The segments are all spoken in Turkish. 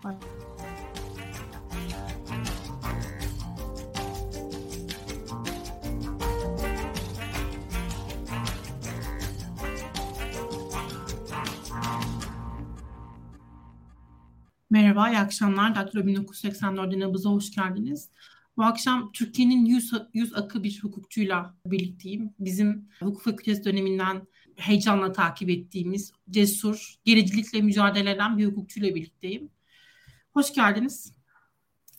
Merhaba, iyi akşamlar. Daktilo 1984'de Nabız'a hoş geldiniz. Bu akşam Türkiye'nin yüz, yüz akı bir hukukçuyla birlikteyim. Bizim hukuk fakültesi döneminden heyecanla takip ettiğimiz cesur, gericilikle mücadele eden bir hukukçuyla birlikteyim. Hoş geldiniz.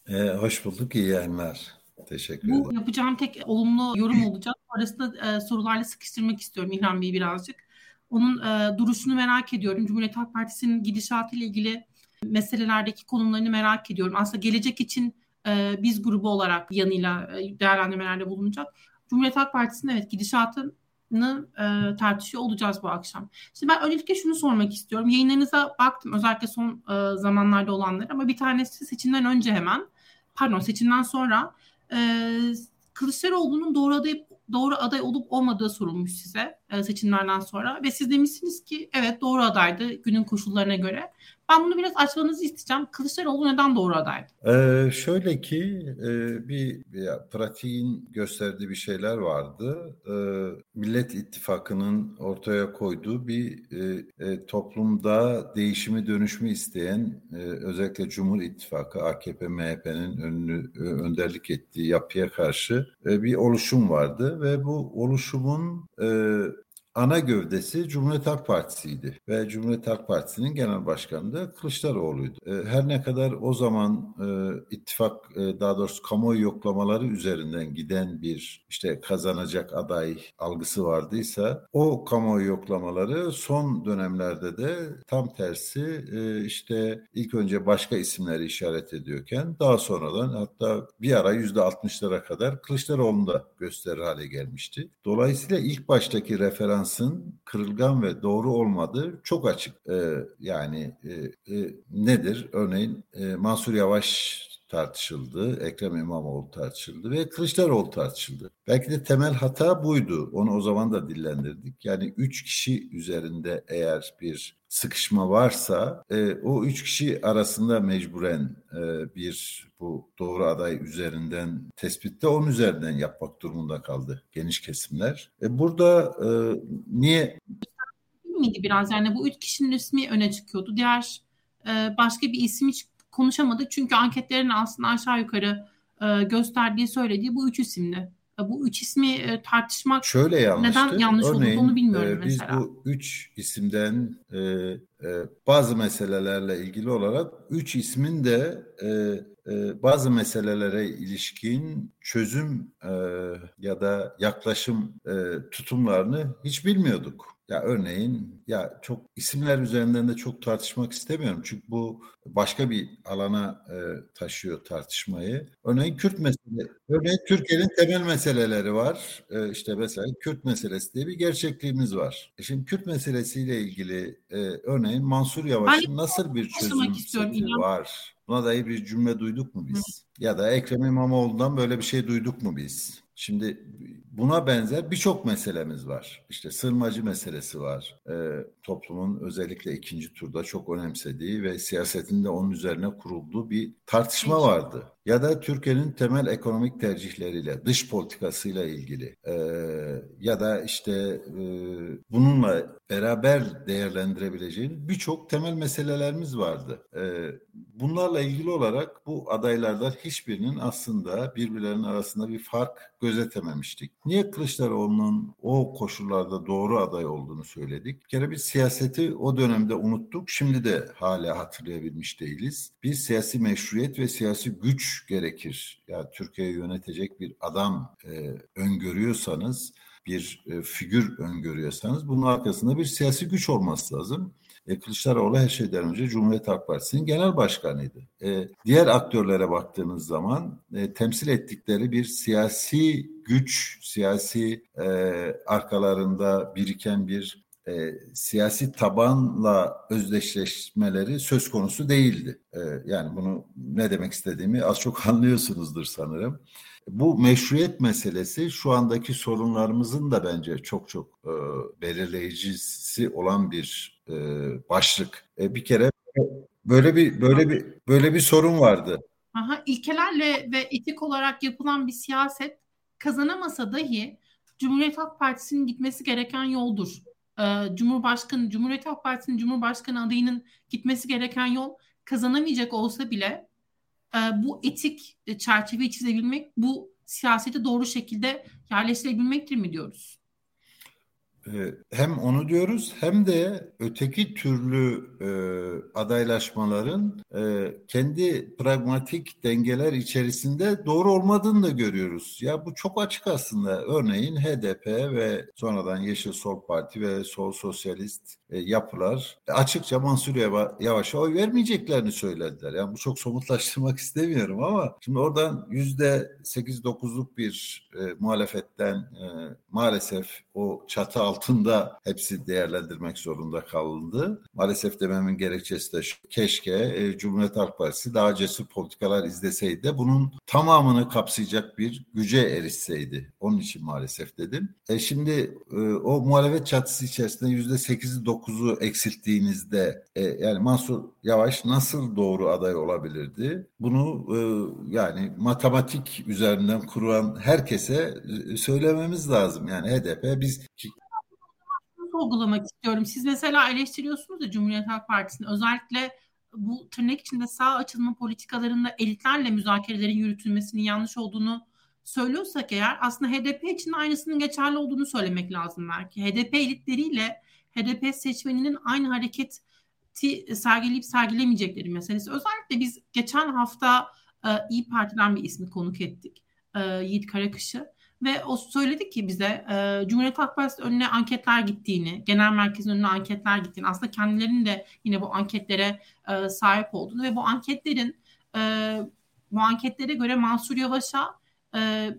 Ee, hoş bulduk, iyi yayınlar. Teşekkür ederim. Bu yapacağım tek olumlu yorum olacak. Arasında e, sorularla sıkıştırmak istiyorum İlhan Bey'i birazcık. Onun e, duruşunu merak ediyorum. Cumhuriyet Halk Partisi'nin gidişatı ile ilgili meselelerdeki konumlarını merak ediyorum. Aslında gelecek için e, biz grubu olarak yanıyla e, değerlendirmelerde bulunacak. Cumhuriyet Halk Partisi'nin evet gidişatını e, tartışıyor olacağız bu akşam. Şimdi ben öncelikle şunu sormak istiyorum. Yayınlarınıza baktım özellikle son e, zamanlarda olanlar ama bir tanesi seçimden önce hemen pardon seçimden sonra e, Kılıçdaroğlu'nun doğru aday, doğru aday olup olmadığı sorulmuş size e, seçimlerden sonra ve siz demişsiniz ki evet doğru adaydı günün koşullarına göre. Ben bunu biraz açmanızı isteyeceğim. Kılıçdaroğlu neden doğru adaydı? Ee, şöyle ki e, bir ya, pratiğin gösterdiği bir şeyler vardı. E, Millet İttifakı'nın ortaya koyduğu bir e, e, toplumda değişimi dönüşümü isteyen e, özellikle Cumhur İttifakı AKP MHP'nin önünü e, önderlik ettiği yapıya karşı e, bir oluşum vardı ve bu oluşumun e, ana gövdesi Cumhuriyet Halk Partisi'ydi ve Cumhuriyet Halk Partisi'nin genel başkanı da Kılıçdaroğlu'ydu. E, her ne kadar o zaman e, ittifak e, daha doğrusu kamuoyu yoklamaları üzerinden giden bir işte kazanacak aday algısı vardıysa o kamuoyu yoklamaları son dönemlerde de tam tersi işte ilk önce başka isimleri işaret ediyorken daha sonradan hatta bir ara yüzde altmışlara kadar Kılıçdaroğlu'nu da gösterir hale gelmişti. Dolayısıyla ilk baştaki referans referansın kırılgan ve doğru olmadığı çok açık. Ee, yani e, e, nedir? Örneğin e, Mansur Yavaş tartışıldı, Ekrem İmamoğlu tartışıldı ve Kılıçdaroğlu tartışıldı. Belki de temel hata buydu. Onu o zaman da dillendirdik. Yani üç kişi üzerinde eğer bir sıkışma varsa e, o üç kişi arasında mecburen e, bir bu doğru aday üzerinden tespitte onun üzerinden yapmak durumunda kaldı geniş kesimler. E, burada e, niye miydi biraz yani bu üç kişinin ismi öne çıkıyordu. Diğer e, başka bir isim hiç konuşamadık çünkü anketlerin aslında aşağı yukarı e, gösterdiği söylediği bu üç isimdi. E, bu üç ismi e, tartışmak Şöyle yanlıştı. neden yanlış Örneğin, olduğunu bilmiyorum e, biz mesela. Biz bu üç isimden e, e, bazı meselelerle ilgili olarak üç ismin de e, bazı meselelere ilişkin çözüm e, ya da yaklaşım e, tutumlarını hiç bilmiyorduk. Ya örneğin ya çok isimler üzerinden de çok tartışmak istemiyorum. Çünkü bu başka bir alana e, taşıyor tartışmayı. Örneğin Kürt mesele, örneğin Türkiye'nin temel meseleleri var. E, işte mesela Kürt meselesi diye bir gerçekliğimiz var. E şimdi Kürt meselesiyle ilgili e, örneğin Mansur Yavaş'ın nasıl bir çözüm var? Buna dair bir cümle duyduk mu biz? Hı. Ya da Ekrem İmamoğlu'ndan böyle bir şey duyduk mu biz? Şimdi buna benzer birçok meselemiz var. İşte sığınmacı meselesi var. E, toplumun özellikle ikinci turda çok önemsediği ve siyasetinde onun üzerine kurulduğu bir tartışma vardı ya da Türkiye'nin temel ekonomik tercihleriyle, dış politikasıyla ilgili e, ya da işte e, bununla beraber değerlendirebileceğin birçok temel meselelerimiz vardı. E, bunlarla ilgili olarak bu adaylardan hiçbirinin aslında birbirlerinin arasında bir fark gözetememiştik. Niye Kılıçdaroğlu'nun o koşullarda doğru aday olduğunu söyledik? Bir kere bir siyaseti o dönemde unuttuk. Şimdi de hala hatırlayabilmiş değiliz. Bir siyasi meşruiyet ve siyasi güç gerekir. Ya Türkiye'yi yönetecek bir adam e, öngörüyorsanız, bir e, figür öngörüyorsanız bunun arkasında bir siyasi güç olması lazım. E, Kılıçdaroğlu her şeyden önce Cumhuriyet Halk Partisi'nin genel başkanıydı. E, diğer aktörlere baktığınız zaman e, temsil ettikleri bir siyasi güç, siyasi e, arkalarında biriken bir e, siyasi tabanla özdeşleşmeleri söz konusu değildi. E, yani bunu ne demek istediğimi az çok anlıyorsunuzdur sanırım. Bu meşruiyet meselesi şu andaki sorunlarımızın da bence çok çok e, belirleyicisi olan bir e, başlık. E, bir kere böyle bir böyle bir böyle bir sorun vardı. Aha, ilkelerle ve etik olarak yapılan bir siyaset kazanamasa dahi Cumhuriyet Halk Partisi'nin gitmesi gereken yoldur. Ee, Cumhurbaşkanı, Cumhuriyet Halk Partisi'nin Cumhurbaşkanı adayının gitmesi gereken yol kazanamayacak olsa bile e, bu etik çerçeveyi çizebilmek, bu siyaseti doğru şekilde yerleştirebilmektir mi diyoruz? Ee, hem onu diyoruz hem de öteki türlü e, adaylaşmaların e, kendi pragmatik dengeler içerisinde doğru olmadığını da görüyoruz. Ya bu çok açık aslında. Örneğin HDP ve sonradan Yeşil Sol Parti ve Sol Sosyalist yapılar açıkça Mansur Yavaş'a oy vermeyeceklerini söylediler. Yani bu çok somutlaştırmak istemiyorum ama şimdi oradan yüzde sekiz dokuzluk bir e, muhalefetten e, maalesef o çatı altında hepsi değerlendirmek zorunda kalındı. Maalesef dememin gerekçesi de şu, keşke e, Cumhuriyet Halk Partisi daha cesur politikalar izleseydi bunun tamamını kapsayacak bir güce erişseydi. Onun için maalesef dedim. E şimdi e, o muhalefet çatısı içerisinde yüzde sekizi dokuzu eksilttiğinizde e, yani Mansur Yavaş nasıl doğru aday olabilirdi? Bunu e, yani matematik üzerinden kurulan herkese e, söylememiz lazım. Yani HDP biz sorgulamak istiyorum. Siz mesela eleştiriyorsunuz da Cumhuriyet Halk Partisi'ni özellikle bu tırnak içinde sağ açılma politikalarında elitlerle müzakerelerin yürütülmesinin yanlış olduğunu söylüyorsak eğer aslında HDP için aynısının geçerli olduğunu söylemek lazım belki. HDP elitleriyle HDP seçmeninin aynı hareketi sergileyip sergilemeyecekleri meselesi. Özellikle biz geçen hafta e, İyi Parti'den bir ismi konuk ettik. E, Yiğit Karakış'ı. Ve o söyledi ki bize e, Cumhuriyet Halk Partisi önüne anketler gittiğini, genel merkezin önüne anketler gittiğini, aslında kendilerinin de yine bu anketlere e, sahip olduğunu ve bu anketlerin e, bu anketlere göre Mansur Yavaş'a e,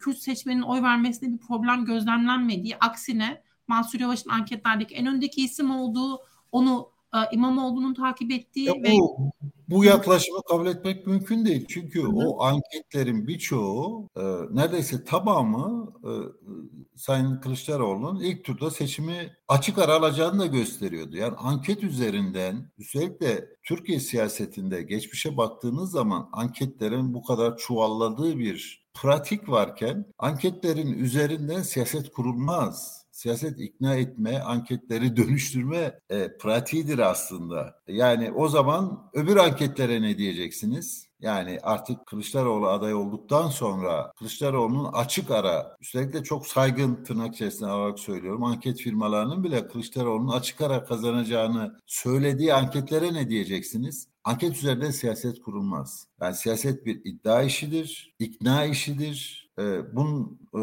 Kürt seçmenin oy vermesinde bir problem gözlemlenmediği, aksine Mansur Yavaş'ın anketlerdeki en öndeki isim olduğu, onu e, İmamoğlu'nun takip ettiği ya ve bu, bu yaklaşımı kabul etmek mümkün değil. Çünkü Hı-hı. o anketlerin birçoğu e, neredeyse tamamı e, Sayın Kılıçdaroğlu'nun ilk turda seçimi açık ara alacağını da gösteriyordu. Yani anket üzerinden üstelik de Türkiye siyasetinde geçmişe baktığınız zaman anketlerin bu kadar çuvalladığı bir pratik varken anketlerin üzerinden siyaset kurulmaz siyaset ikna etme, anketleri dönüştürme e, pratiğidir aslında. Yani o zaman öbür anketlere ne diyeceksiniz? Yani artık Kılıçdaroğlu aday olduktan sonra Kılıçdaroğlu'nun açık ara, üstelik de çok saygın tırnak içerisinde alarak söylüyorum, anket firmalarının bile Kılıçdaroğlu'nun açık ara kazanacağını söylediği anketlere ne diyeceksiniz? Anket üzerinden siyaset kurulmaz. Yani siyaset bir iddia işidir, ikna işidir, e, bunun e,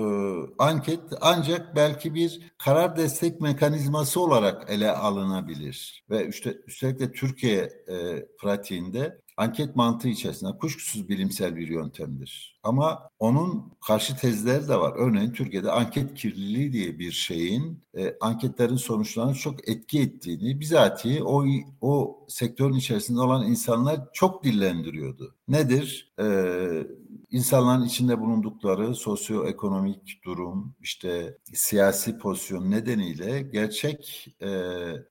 anket ancak belki bir karar destek mekanizması olarak ele alınabilir ve işte üstelik Türkiye e, pratiğinde anket mantığı içerisinde kuşkusuz bilimsel bir yöntemdir. Ama onun karşı tezleri de var. Örneğin Türkiye'de anket kirliliği diye bir şeyin e, anketlerin sonuçlarına çok etki ettiğini bizatihi o, o sektörün içerisinde olan insanlar çok dillendiriyordu. Nedir? Ee, insanların içinde bulundukları sosyoekonomik durum, işte siyasi pozisyon nedeniyle gerçek e,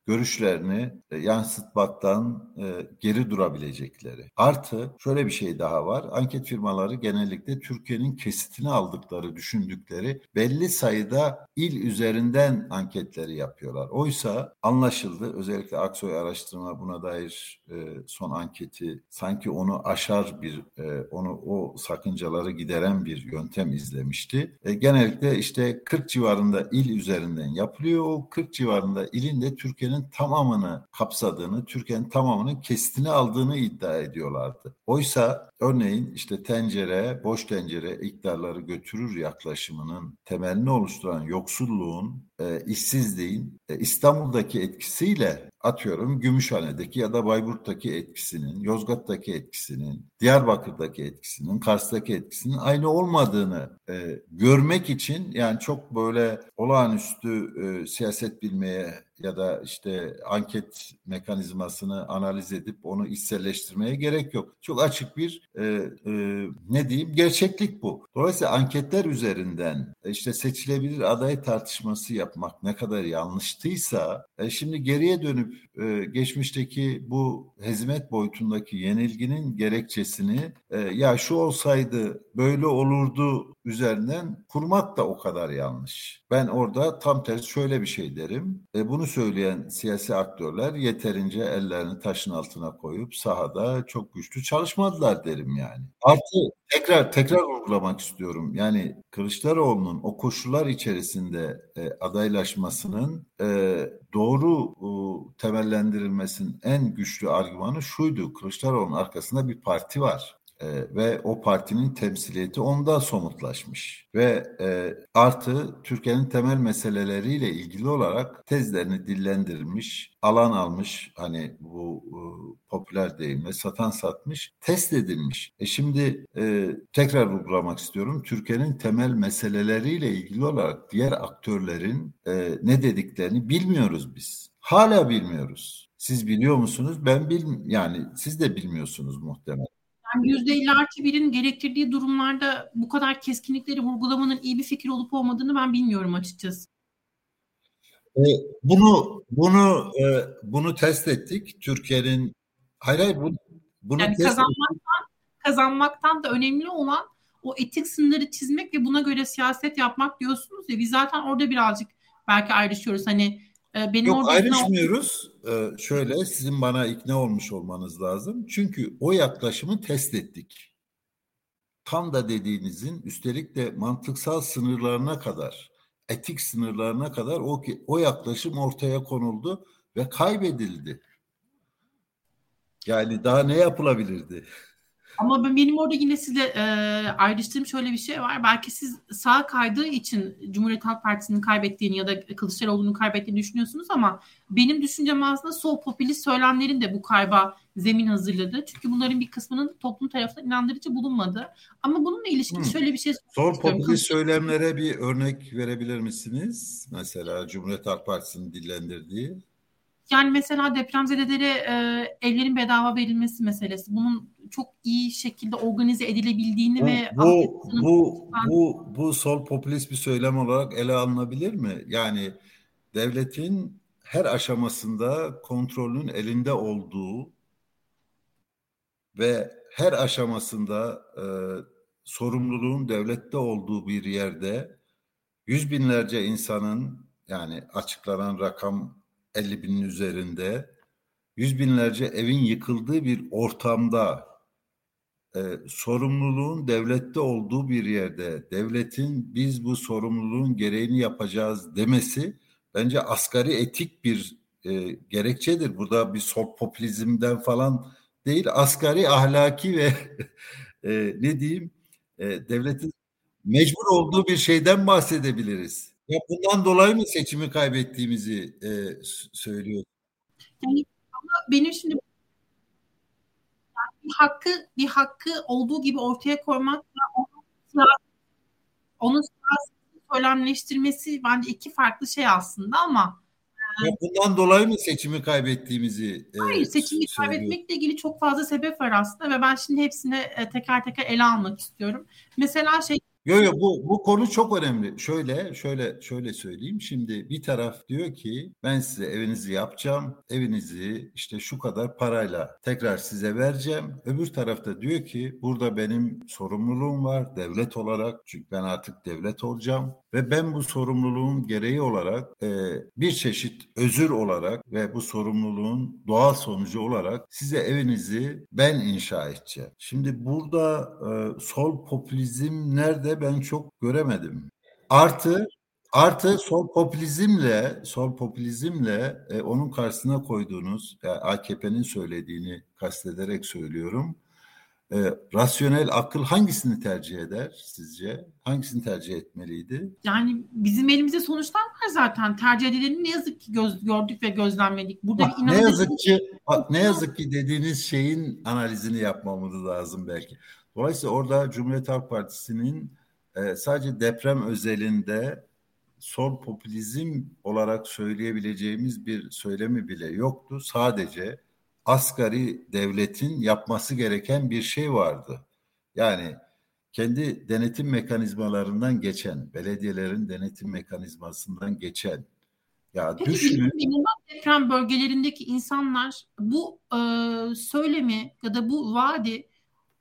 görüşlerini e, yansıtmaktan e, geri durabilecekleri. Artı şöyle bir şey daha var. Anket firmaları genellikle Türkiye'nin kesitini aldıkları, düşündükleri belli sayıda il üzerinden anketleri yapıyorlar. Oysa anlaşıldı, özellikle Aksoy araştırma buna dair e, son anketi sanki onu aşar bir, e, onu o sakıncaları gideren bir yöntem izlemişti. E, genellikle işte 40 civarında il üzerinden yapılıyor. O 40 civarında ilin de Türkiye'nin tamamını kapsadığını, Türkiye'nin tamamının kestini aldığını iddia ediyorlardı. Oysa örneğin işte tencere, boş tencere iktidarları götürür yaklaşımının temelini oluşturan yoksulluğun e, işsizliğin e, İstanbul'daki etkisiyle atıyorum Gümüşhane'deki ya da Bayburt'taki etkisinin, Yozgat'taki etkisinin, Diyarbakır'daki etkisinin, Kars'taki etkisinin aynı olmadığını e, görmek için yani çok böyle olağanüstü e, siyaset bilmeye ya da işte anket mekanizmasını analiz edip onu içselleştirmeye gerek yok. Çok açık bir e, e, ne diyeyim gerçeklik bu. Dolayısıyla anketler üzerinden işte seçilebilir aday tartışması yapmak ne kadar yanlıştıysa e, şimdi geriye dönüp e, geçmişteki bu hizmet boyutundaki yenilginin gerekçesini e, ya şu olsaydı böyle olurdu üzerinden kurmak da o kadar yanlış. Ben orada tam tersi şöyle bir şey derim. E, bunu söyleyen siyasi aktörler yeterince ellerini taşın altına koyup sahada çok güçlü çalışmadılar derim yani. Artı tekrar tekrar vurgulamak istiyorum. Yani Kılıçdaroğlu'nun o koşullar içerisinde e, adaylaşmasının e, doğru e, temellendirilmesinin en güçlü argümanı şuydu. Kılıçdaroğlu'nun arkasında bir parti var e, ve o partinin temsiliyeti onda somutlaşmış ve e, artı Türkiye'nin temel meseleleriyle ilgili olarak tezlerini dillendirilmiş, alan almış hani bu e, popüler deyimle satan satmış, test edilmiş. E şimdi e, tekrar vurgulamak istiyorum. Türkiye'nin temel meseleleriyle ilgili olarak diğer aktörlerin e, ne dediklerini bilmiyoruz biz. Hala bilmiyoruz. Siz biliyor musunuz? Ben bil yani siz de bilmiyorsunuz muhtemelen. Yani %50 artı birin gerektirdiği durumlarda bu kadar keskinlikleri vurgulamanın iyi bir fikir olup olmadığını ben bilmiyorum açıkçası. E, bunu bunu e, bunu test ettik. Türkiye'nin hayır hayır bunu, bunu yani test kazanmaktan ettik. kazanmaktan da önemli olan o etik sınırları çizmek ve buna göre siyaset yapmak diyorsunuz ya biz zaten orada birazcık belki ayrışıyoruz. Hani benim Yok ayrışmıyoruz. Ee, şöyle sizin bana ikna olmuş olmanız lazım. Çünkü o yaklaşımı test ettik. Tam da dediğinizin üstelik de mantıksal sınırlarına kadar, etik sınırlarına kadar o, o yaklaşım ortaya konuldu ve kaybedildi. Yani daha ne yapılabilirdi? Ama ben, benim orada yine sizle e, ayrıştığım şöyle bir şey var. Belki siz sağ kaydığı için Cumhuriyet Halk Partisi'nin kaybettiğini ya da Kılıçdaroğlu'nun kaybettiğini düşünüyorsunuz ama benim düşüncem aslında sol popülist söylemlerin de bu kayba zemin hazırladı. Çünkü bunların bir kısmının toplum tarafından inandırıcı bulunmadı. Ama bununla ilişkili hmm. şöyle bir şey Sol popülist söylemlere bir örnek verebilir misiniz? Mesela Cumhuriyet Halk Partisi'nin dillendirdiği. Yani mesela depremzedelere e, evlerin bedava verilmesi meselesi. Bunun çok iyi şekilde organize edilebildiğini bu, ve bu bu, bu bu sol popülist bir söylem olarak ele alınabilir mi? Yani devletin her aşamasında kontrolün elinde olduğu ve her aşamasında e, sorumluluğun devlette olduğu bir yerde yüz binlerce insanın yani açıklanan rakam 50 binin üzerinde yüz binlerce evin yıkıldığı bir ortamda e, sorumluluğun devlette olduğu bir yerde devletin biz bu sorumluluğun gereğini yapacağız demesi bence asgari etik bir e, gerekçedir. Burada bir sol popülizmden falan değil asgari ahlaki ve e, ne diyeyim e, devletin mecbur olduğu bir şeyden bahsedebiliriz. Ya bundan dolayı mı seçimi kaybettiğimizi e, söylüyor? Yani ama benim şimdi bir hakkı bir hakkı olduğu gibi ortaya koymak onun onun söylemleştirmesi bence iki farklı şey aslında ama ya bundan dolayı mı seçimi kaybettiğimizi e, Hayır, seçimi söylüyor. kaybetmekle ilgili çok fazla sebep var aslında ve ben şimdi hepsini e, teker teker ele almak istiyorum. Mesela şey Yok yok bu bu konu çok önemli. Şöyle şöyle şöyle söyleyeyim. Şimdi bir taraf diyor ki ben size evinizi yapacağım. Evinizi işte şu kadar parayla tekrar size vereceğim. Öbür tarafta diyor ki burada benim sorumluluğum var devlet olarak. Çünkü ben artık devlet olacağım ve ben bu sorumluluğun gereği olarak e, bir çeşit özür olarak ve bu sorumluluğun doğal sonucu olarak size evinizi ben inşa edeceğim. Şimdi burada e, sol popülizm nerede ben çok göremedim. Artı Artı sol popülizmle, sol popülizmle e, onun karşısına koyduğunuz yani AKP'nin söylediğini kastederek söylüyorum. E, rasyonel akıl hangisini tercih eder sizce? Hangisini tercih etmeliydi? Yani bizim elimizde sonuçlar var zaten. Tercih edileni ne yazık ki göz, gördük ve gözlemledik. Burada bak, ne yazık ki bak, ne yazık ki dediğiniz şeyin analizini yapmamız lazım belki. Dolayısıyla orada Cumhuriyet Halk Partisi'nin e, sadece deprem özelinde sol popülizm olarak söyleyebileceğimiz bir söylemi bile yoktu. Sadece asgari devletin yapması gereken bir şey vardı. Yani kendi denetim mekanizmalarından geçen, belediyelerin denetim mekanizmasından geçen. Ya Peki, düşünün. deprem bölgelerindeki insanlar bu e, söylemi ya da bu vaadi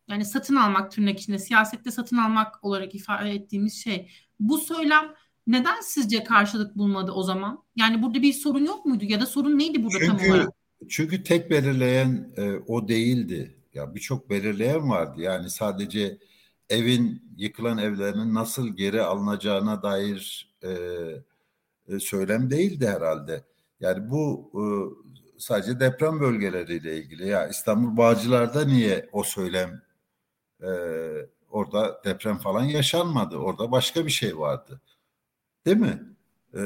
yani satın almak tırnak içinde siyasette satın almak olarak ifade ettiğimiz şey bu söylem neden sizce karşılık bulmadı o zaman? Yani burada bir sorun yok muydu ya da sorun neydi burada çünkü, tam olarak? Çünkü tek belirleyen e, o değildi. Ya birçok belirleyen vardı. Yani sadece evin yıkılan evlerinin nasıl geri alınacağına dair e, e, söylem değildi herhalde. Yani bu e, sadece deprem bölgeleriyle ilgili. Ya İstanbul Bağcılar'da niye o söylem e, orada deprem falan yaşanmadı. Orada başka bir şey vardı. Değil mi? E,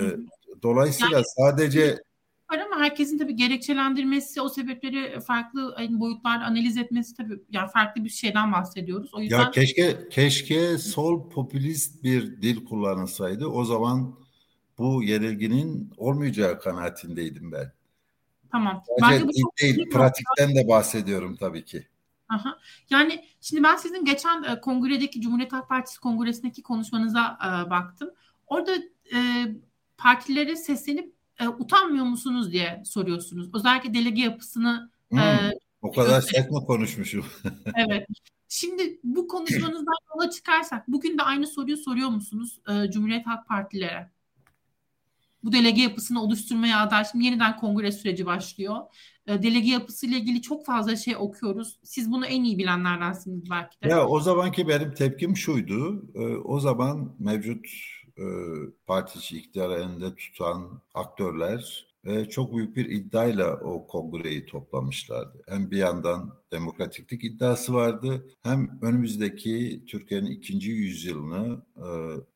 dolayısıyla sadece ama herkesin tabii gerekçelendirmesi, o sebepleri farklı boyutlarda analiz etmesi tabii yani farklı bir şeyden bahsediyoruz. O yüzden Ya keşke keşke sol popülist bir dil kullanılsaydı. O zaman bu yenilginin olmayacağı kanaatindeydim ben. Tamam. Sadece Bence bu değil, pratikten de bahsediyorum tabii ki. Aha. Yani şimdi ben sizin geçen e, kongredeki Cumhuriyet Halk Partisi kongresindeki konuşmanıza e, baktım. Orada e, partilere seslenip e, utanmıyor musunuz diye soruyorsunuz. Özellikle delege yapısını hmm, e, o kadar mi konuşmuşum? evet. Şimdi bu konuşmanızdan yola çıkarsak bugün de aynı soruyu soruyor musunuz e, Cumhuriyet Halk Partilere? Bu delege yapısını oluşturmaya aday şimdi yeniden kongre süreci başlıyor. E, delege yapısıyla ilgili çok fazla şey okuyoruz. Siz bunu en iyi bilenlerdensiniz belki de. Ya o zamanki benim tepkim şuydu. E, o zaman mevcut e, iktidarı elinde tutan aktörler e, çok büyük bir iddiayla o kongreyi toplamışlardı. Hem bir yandan demokratiklik iddiası vardı hem önümüzdeki Türkiye'nin ikinci yüzyılını e,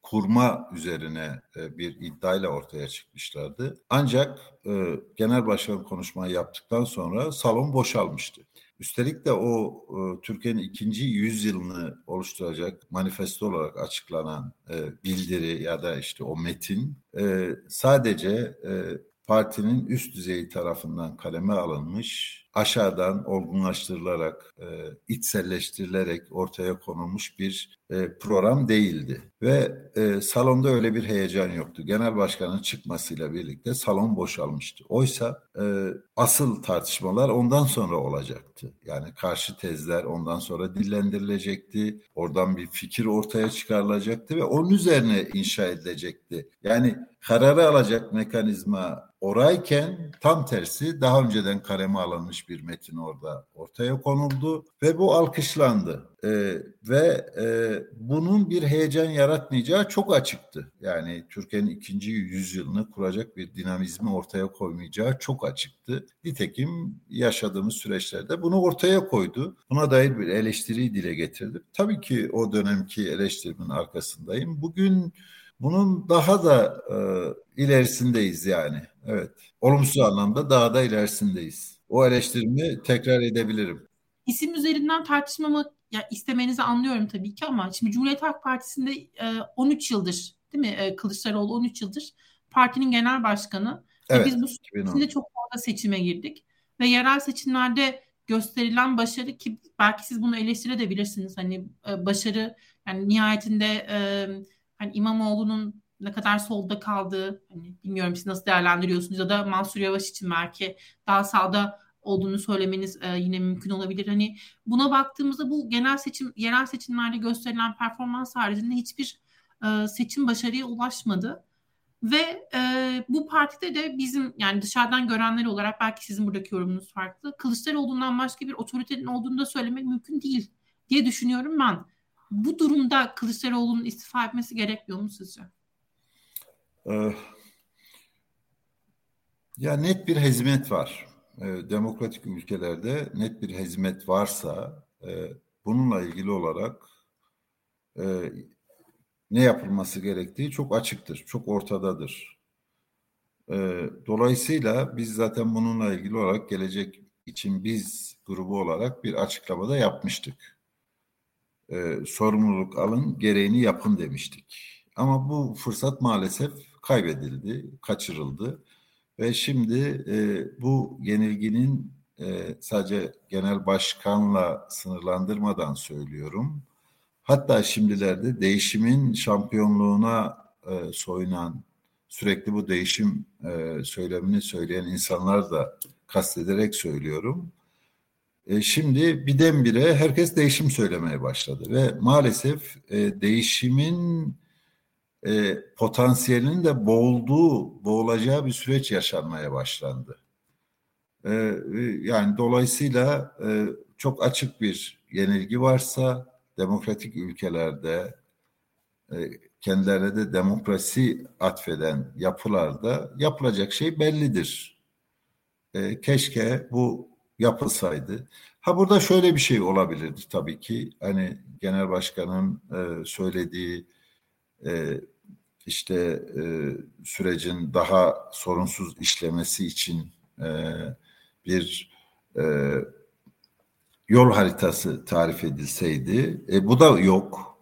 kurma üzerine e, bir iddiayla ortaya çıkmışlardı. Ancak e, genel başkan konuşmayı yaptıktan sonra salon boşalmıştı. Üstelik de o e, Türkiye'nin ikinci yüzyılını oluşturacak manifesto olarak açıklanan e, bildiri ya da işte o metin e, sadece e, partinin üst düzeyi tarafından kaleme alınmış, aşağıdan olgunlaştırılarak, e, içselleştirilerek ortaya konulmuş bir e, program değildi. Ve e, salonda öyle bir heyecan yoktu. Genel başkanın çıkmasıyla birlikte salon boşalmıştı. Oysa e, asıl tartışmalar ondan sonra olacaktı. Yani karşı tezler ondan sonra dillendirilecekti. Oradan bir fikir ortaya çıkarılacaktı ve onun üzerine inşa edilecekti. Yani kararı alacak mekanizma orayken tam tersi daha önceden kaleme alınmış bir metin orada ortaya konuldu ve bu alkışlandı. Ee, ve e, bunun bir heyecan yaratmayacağı çok açıktı. Yani Türkiye'nin ikinci yüzyılını kuracak bir dinamizmi ortaya koymayacağı çok açıktı. Nitekim yaşadığımız süreçlerde bunu ortaya koydu. Buna dair bir eleştiriyi dile getirdi. Tabii ki o dönemki eleştirimin arkasındayım. Bugün bunun daha da e, ilerisindeyiz yani. Evet. Olumsuz anlamda daha da ilerisindeyiz. O eleştirimi tekrar edebilirim. İsim üzerinden tartışmamı ya istemenizi anlıyorum tabii ki ama şimdi Cumhuriyet Halk Partisi'nde e, 13 yıldır değil mi e, Kılıçdaroğlu 13 yıldır partinin genel başkanı. Evet, ve biz bu süreçte çok fazla seçime girdik ve yerel seçimlerde gösterilen başarı ki belki siz bunu eleştirebilirsiniz hani e, başarı yani nihayetinde e, hani İmamoğlu'nun ne kadar solda kaldığı hani bilmiyorum siz nasıl değerlendiriyorsunuz ya da Mansur Yavaş için belki daha sağda olduğunu söylemeniz e, yine mümkün olabilir. Hani buna baktığımızda bu genel seçim yerel seçimlerde gösterilen performans haricinde hiçbir e, seçim başarıya ulaşmadı. Ve e, bu partide de bizim yani dışarıdan görenler olarak belki sizin buradaki yorumunuz farklı. Kılıçdaroğlu'ndan başka bir otoritenin olduğunu da söylemek mümkün değil diye düşünüyorum ben. Bu durumda Kılıçdaroğlu'nun istifa etmesi gerekmiyor mu sizce? Ee, ya net bir hizmet var. Ee, demokratik ülkelerde net bir hizmet varsa e, bununla ilgili olarak e, ne yapılması gerektiği çok açıktır, çok ortadadır. E, dolayısıyla biz zaten bununla ilgili olarak gelecek için biz grubu olarak bir açıklamada yapmıştık. E, sorumluluk alın, gereğini yapın demiştik. Ama bu fırsat maalesef kaybedildi, kaçırıldı. Ve şimdi e, bu yenilginin e, sadece genel başkanla sınırlandırmadan söylüyorum. Hatta şimdilerde değişimin şampiyonluğuna e, soyunan, sürekli bu değişim e, söylemini söyleyen insanlar da kastederek söylüyorum. E, şimdi birdenbire herkes değişim söylemeye başladı ve maalesef e, değişimin e, potansiyelinin de boğulduğu, boğulacağı bir süreç yaşanmaya başlandı. E, yani dolayısıyla e, çok açık bir yenilgi varsa demokratik ülkelerde e, kendilerine de demokrasi atfeden yapılarda yapılacak şey bellidir. E, keşke bu yapılsaydı. Ha burada şöyle bir şey olabilirdi tabii ki. Hani genel başkanın e, söylediği e, işte e, sürecin daha sorunsuz işlemesi için e, bir e, yol haritası tarif edilseydi. E, bu da yok.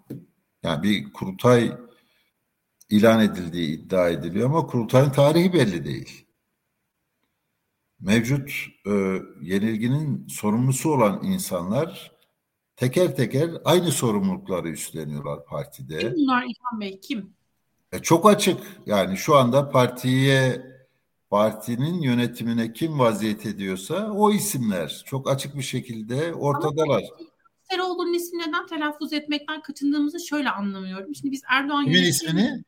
Yani bir kurultay ilan edildiği iddia ediliyor ama kurultayın tarihi belli değil. Mevcut e, yenilginin sorumlusu olan insanlar teker teker aynı sorumlulukları üstleniyorlar partide. Kim bunlar İlhan Bey? Kim? E, çok açık. Yani şu anda partiye partinin yönetimine kim vaziyet ediyorsa o isimler çok açık bir şekilde ortadalar. Kılıçdaroğlu'nun ismini neden telaffuz etmekten kaçındığımızı şöyle anlamıyorum. Şimdi biz Erdoğan Kimin ismini?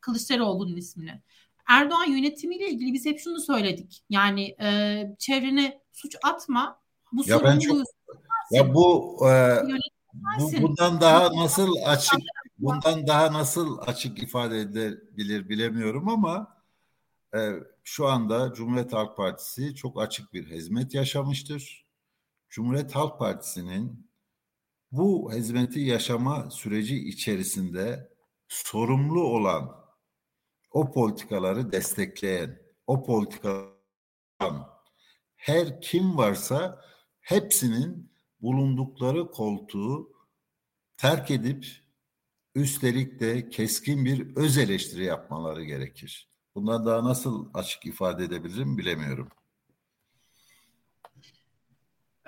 Kılıçdaroğlu'nun ismini. Erdoğan yönetimiyle ilgili biz hep şunu söyledik. Yani e, çevrene suç atma. Bu ya ben çok, ya bu, e, bu bundan daha nasıl açık bundan daha nasıl açık ifade edilebilir bilemiyorum ama e, şu anda Cumhuriyet Halk Partisi çok açık bir hizmet yaşamıştır. Cumhuriyet Halk Partisi'nin bu hizmeti yaşama süreci içerisinde sorumlu olan o politikaları destekleyen, o politikadan her kim varsa hepsinin bulundukları koltuğu terk edip üstelik de keskin bir öz eleştiri yapmaları gerekir. Bundan daha nasıl açık ifade edebilirim bilemiyorum.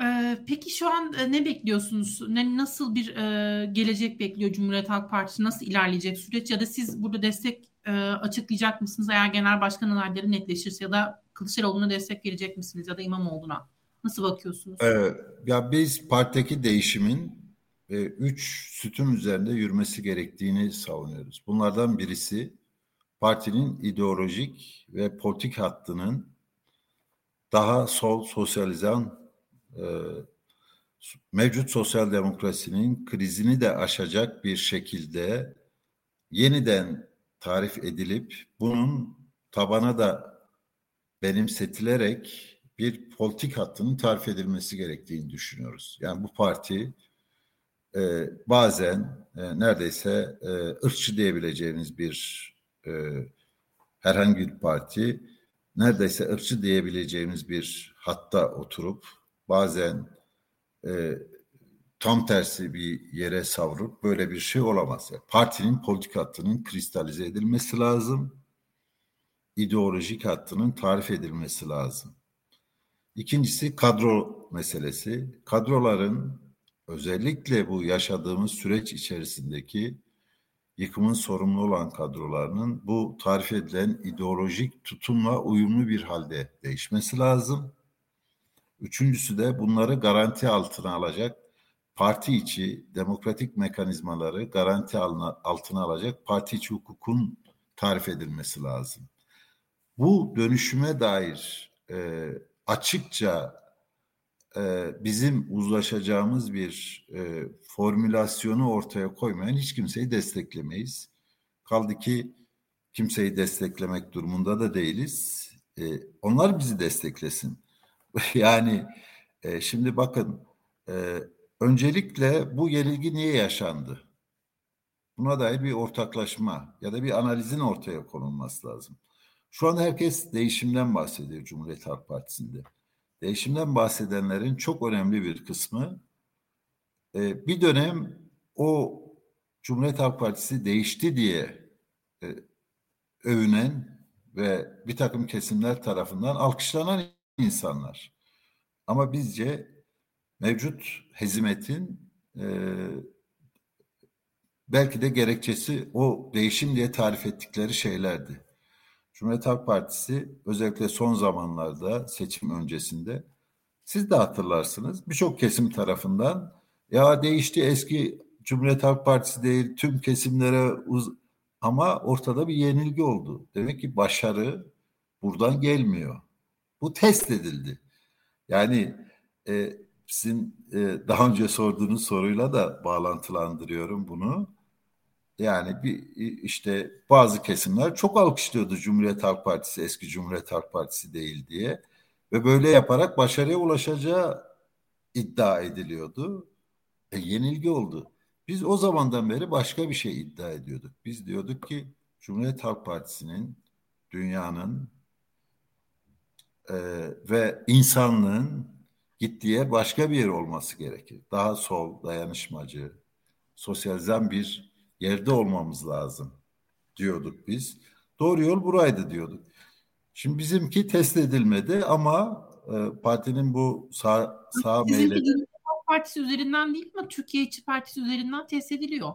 Ee, peki şu an e, ne bekliyorsunuz? Ne, nasıl bir e, gelecek bekliyor Cumhuriyet Halk Partisi? Nasıl ilerleyecek süreç? Ya da siz burada destek e, açıklayacak mısınız eğer genel başkan adayları netleşirse ya da Kılıçdaroğlu'na destek verecek misiniz ya da İmamoğlu'na? Nasıl bakıyorsunuz? Ee, ya biz partideki değişimin e, üç sütun üzerinde yürümesi gerektiğini savunuyoruz. Bunlardan birisi partinin ideolojik ve politik hattının daha sol sosyalizan e, mevcut sosyal demokrasinin krizini de aşacak bir şekilde yeniden tarif edilip bunun tabana da benimsetilerek bir politik hattının tarif edilmesi gerektiğini düşünüyoruz. Yani bu parti e, bazen e, neredeyse e, ırkçı diyebileceğiniz bir e, herhangi bir parti neredeyse ırkçı diyebileceğimiz bir hatta oturup bazen e, tam tersi bir yere savrup böyle bir şey olamaz. Yani partinin politik hattının kristalize edilmesi lazım. ideolojik hattının tarif edilmesi lazım. İkincisi kadro meselesi. Kadroların özellikle bu yaşadığımız süreç içerisindeki yıkımın sorumlu olan kadrolarının bu tarif edilen ideolojik tutumla uyumlu bir halde değişmesi lazım. Üçüncüsü de bunları garanti altına alacak parti içi demokratik mekanizmaları garanti altına alacak parti içi hukukun tarif edilmesi lazım. Bu dönüşüme dair e, açıkça e, bizim uzlaşacağımız bir e, formülasyonu ortaya koymayan hiç kimseyi desteklemeyiz. Kaldı ki kimseyi desteklemek durumunda da değiliz. E, onlar bizi desteklesin. yani e, şimdi bakın e, öncelikle bu yenilgi niye yaşandı? Buna dair bir ortaklaşma ya da bir analizin ortaya konulması lazım. Şu anda herkes değişimden bahsediyor Cumhuriyet Halk Partisi'nde. Değişimden bahsedenlerin çok önemli bir kısmı e, bir dönem o Cumhuriyet Halk Partisi değişti diye e, övünen ve bir takım kesimler tarafından alkışlanan insanlar. Ama bizce mevcut hezimetin e, belki de gerekçesi o değişim diye tarif ettikleri şeylerdi. Cumhuriyet Halk Partisi özellikle son zamanlarda seçim öncesinde siz de hatırlarsınız birçok kesim tarafından ya değişti eski Cumhuriyet Halk Partisi değil tüm kesimlere uz ama ortada bir yenilgi oldu. Demek ki başarı buradan gelmiyor. Bu test edildi. Yani e, sizin e, daha önce sorduğunuz soruyla da bağlantılandırıyorum bunu. Yani bir işte bazı kesimler çok alkışlıyordu Cumhuriyet Halk Partisi eski Cumhuriyet Halk Partisi değil diye ve böyle yaparak başarıya ulaşacağı iddia ediliyordu. E, yenilgi oldu. Biz o zamandan beri başka bir şey iddia ediyorduk. Biz diyorduk ki Cumhuriyet Halk Partisi'nin dünyanın e, ve insanlığın gittiği başka bir yer olması gerekir. Daha sol, dayanışmacı, sosyalizm bir yerde olmamız lazım diyorduk biz. Doğru yol buraydı diyorduk. Şimdi bizimki test edilmedi ama e, partinin bu sağ, sağ meyleri... Partisi üzerinden değil ama Türkiye İşçi Partisi üzerinden test ediliyor.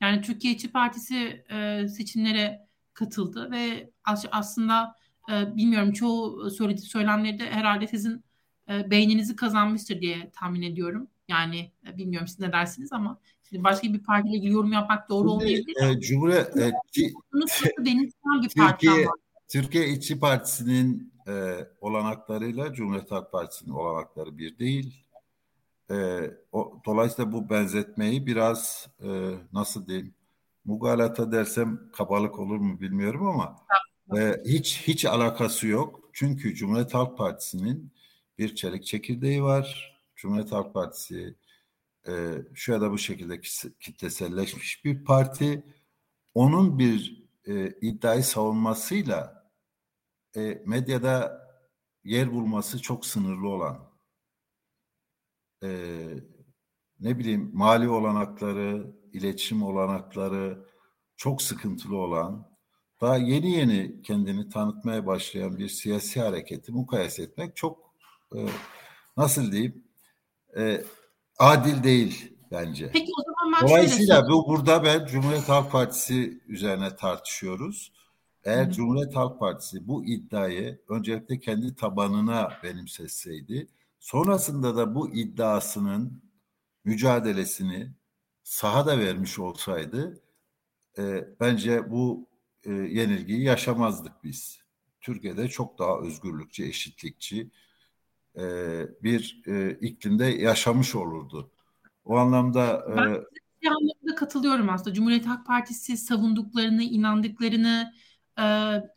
Yani Türkiye İşçi Partisi e, seçimlere katıldı ve aslında e, bilmiyorum çoğu söyledi söylemleri de herhalde sizin e, beyninizi kazanmıştır diye tahmin ediyorum. Yani e, bilmiyorum siz ne dersiniz ama şimdi başka bir partiyle ilgili yorum yapmak doğru olmayabilir. E, Cumhuriyet e, bir Türkiye, Türkiye İşçi Partisi'nin e, olanaklarıyla Cumhuriyet Halk Partisi'nin olanakları bir değil. E, o, dolayısıyla bu benzetmeyi biraz e, nasıl diyeyim mugalata dersem kabalık olur mu bilmiyorum ama e, hiç hiç alakası yok. Çünkü Cumhuriyet Halk Partisi'nin bir çelik çekirdeği var. Cumhuriyet Halk Partisi e, şu ya da bu şekilde kitleselleşmiş bir parti. Onun bir e, iddiayı savunmasıyla e, medyada yer bulması çok sınırlı olan e, ne bileyim mali olanakları, iletişim olanakları çok sıkıntılı olan, daha yeni yeni kendini tanıtmaya başlayan bir siyasi hareketi mukayese etmek çok e, nasıl diyeyim e, adil değil bence. Peki o zaman ben Dolayısıyla bu burada ben Cumhuriyet Halk Partisi üzerine tartışıyoruz. Eğer Hı. Cumhuriyet Halk Partisi bu iddiayı öncelikle kendi tabanına benimsetseydi Sonrasında da bu iddiasının mücadelesini sahada vermiş olsaydı e, bence bu e, yenilgiyi yaşamazdık biz. Türkiye'de çok daha özgürlükçü, eşitlikçi e, bir e, iklimde yaşamış olurdu. O anlamda e, ben bir anlamda katılıyorum aslında. Cumhuriyet Halk Partisi savunduklarını, inandıklarını, e,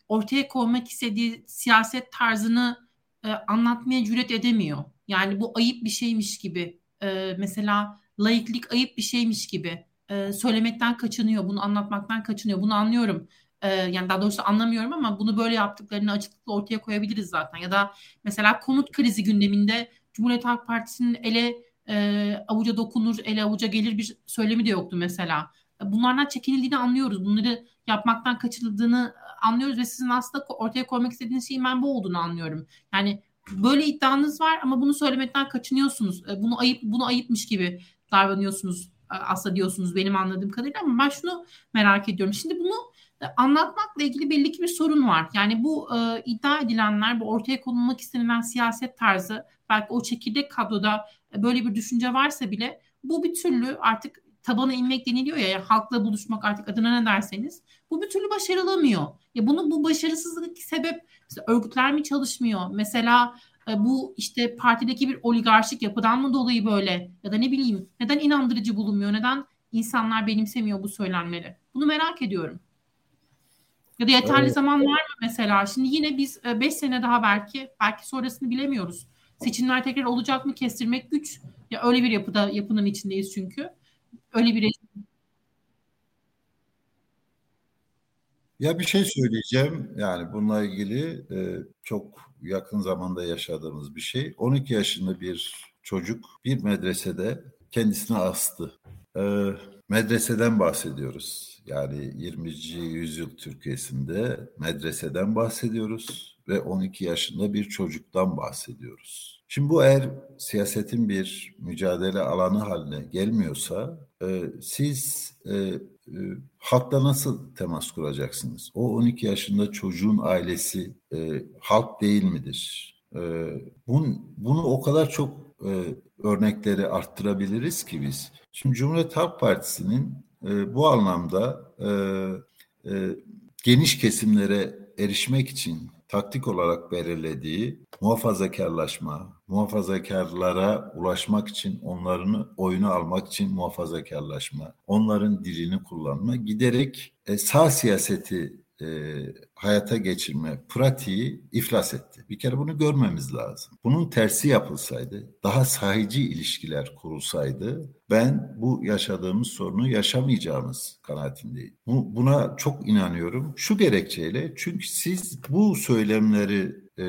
ortaya koymak istediği siyaset tarzını e, anlatmaya cüret edemiyor. Yani bu ayıp bir şeymiş gibi. E, mesela laiklik ayıp bir şeymiş gibi e, söylemekten kaçınıyor. Bunu anlatmaktan kaçınıyor. Bunu anlıyorum. E, yani daha doğrusu anlamıyorum ama bunu böyle yaptıklarını açıklıkla ortaya koyabiliriz zaten. Ya da mesela konut krizi gündeminde Cumhuriyet Halk Partisi'nin ele e, avuca dokunur, ele avuca gelir bir söylemi de yoktu mesela. Bunlardan çekinildiğini anlıyoruz. Bunları yapmaktan kaçırıldığını anlıyoruz ve sizin aslında ortaya koymak istediğiniz şeyin ben bu olduğunu anlıyorum. Yani böyle iddianız var ama bunu söylemekten kaçınıyorsunuz. E, bunu ayıp bunu ayıpmış gibi davranıyorsunuz e, aslında diyorsunuz benim anladığım kadarıyla ama ben şunu merak ediyorum. Şimdi bunu anlatmakla ilgili belli ki bir sorun var. Yani bu e, iddia edilenler, bu ortaya konulmak istenilen siyaset tarzı belki o çekirdek kadroda böyle bir düşünce varsa bile bu bir türlü artık tabana inmek deniliyor ya, ya halkla buluşmak artık adına ne derseniz bu bir türlü başarılamıyor. Ya bunun bu başarısızlık sebep örgütler mi çalışmıyor? Mesela e, bu işte partideki bir oligarşik yapıdan mı dolayı böyle ya da ne bileyim neden inandırıcı bulunmuyor? Neden insanlar benimsemiyor bu söylemleri? Bunu merak ediyorum. Ya da yeterli evet. zaman var mı mesela? Şimdi yine biz 5 e, sene daha belki belki sonrasını bilemiyoruz. Seçimler tekrar olacak mı kestirmek güç. Ya öyle bir yapıda yapının içindeyiz çünkü. Öyle bir Ya bir şey söyleyeceğim. Yani bununla ilgili e, çok yakın zamanda yaşadığımız bir şey. 12 yaşında bir çocuk bir medresede kendisini astı. E, medreseden bahsediyoruz. Yani 20. yüzyıl Türkiye'sinde medreseden bahsediyoruz ve 12 yaşında bir çocuktan bahsediyoruz. Şimdi bu eğer siyasetin bir mücadele alanı haline gelmiyorsa e, siz e, e, halkla nasıl temas kuracaksınız? O 12 yaşında çocuğun ailesi e, halk değil midir? E, bun, bunu o kadar çok e, örnekleri arttırabiliriz ki biz. Şimdi Cumhuriyet Halk Partisi'nin e, bu anlamda e, e, geniş kesimlere erişmek için taktik olarak belirlediği muhafazakarlaşma, muhafazakarlara ulaşmak için onların oyunu almak için muhafazakarlaşma, onların dilini kullanma giderek e, sağ siyaseti e, hayata geçirme pratiği iflas etti. Bir kere bunu görmemiz lazım. Bunun tersi yapılsaydı, daha sahici ilişkiler kurulsaydı ben bu yaşadığımız sorunu yaşamayacağımız kanaatindeyim. Bu, buna çok inanıyorum. Şu gerekçeyle çünkü siz bu söylemleri e,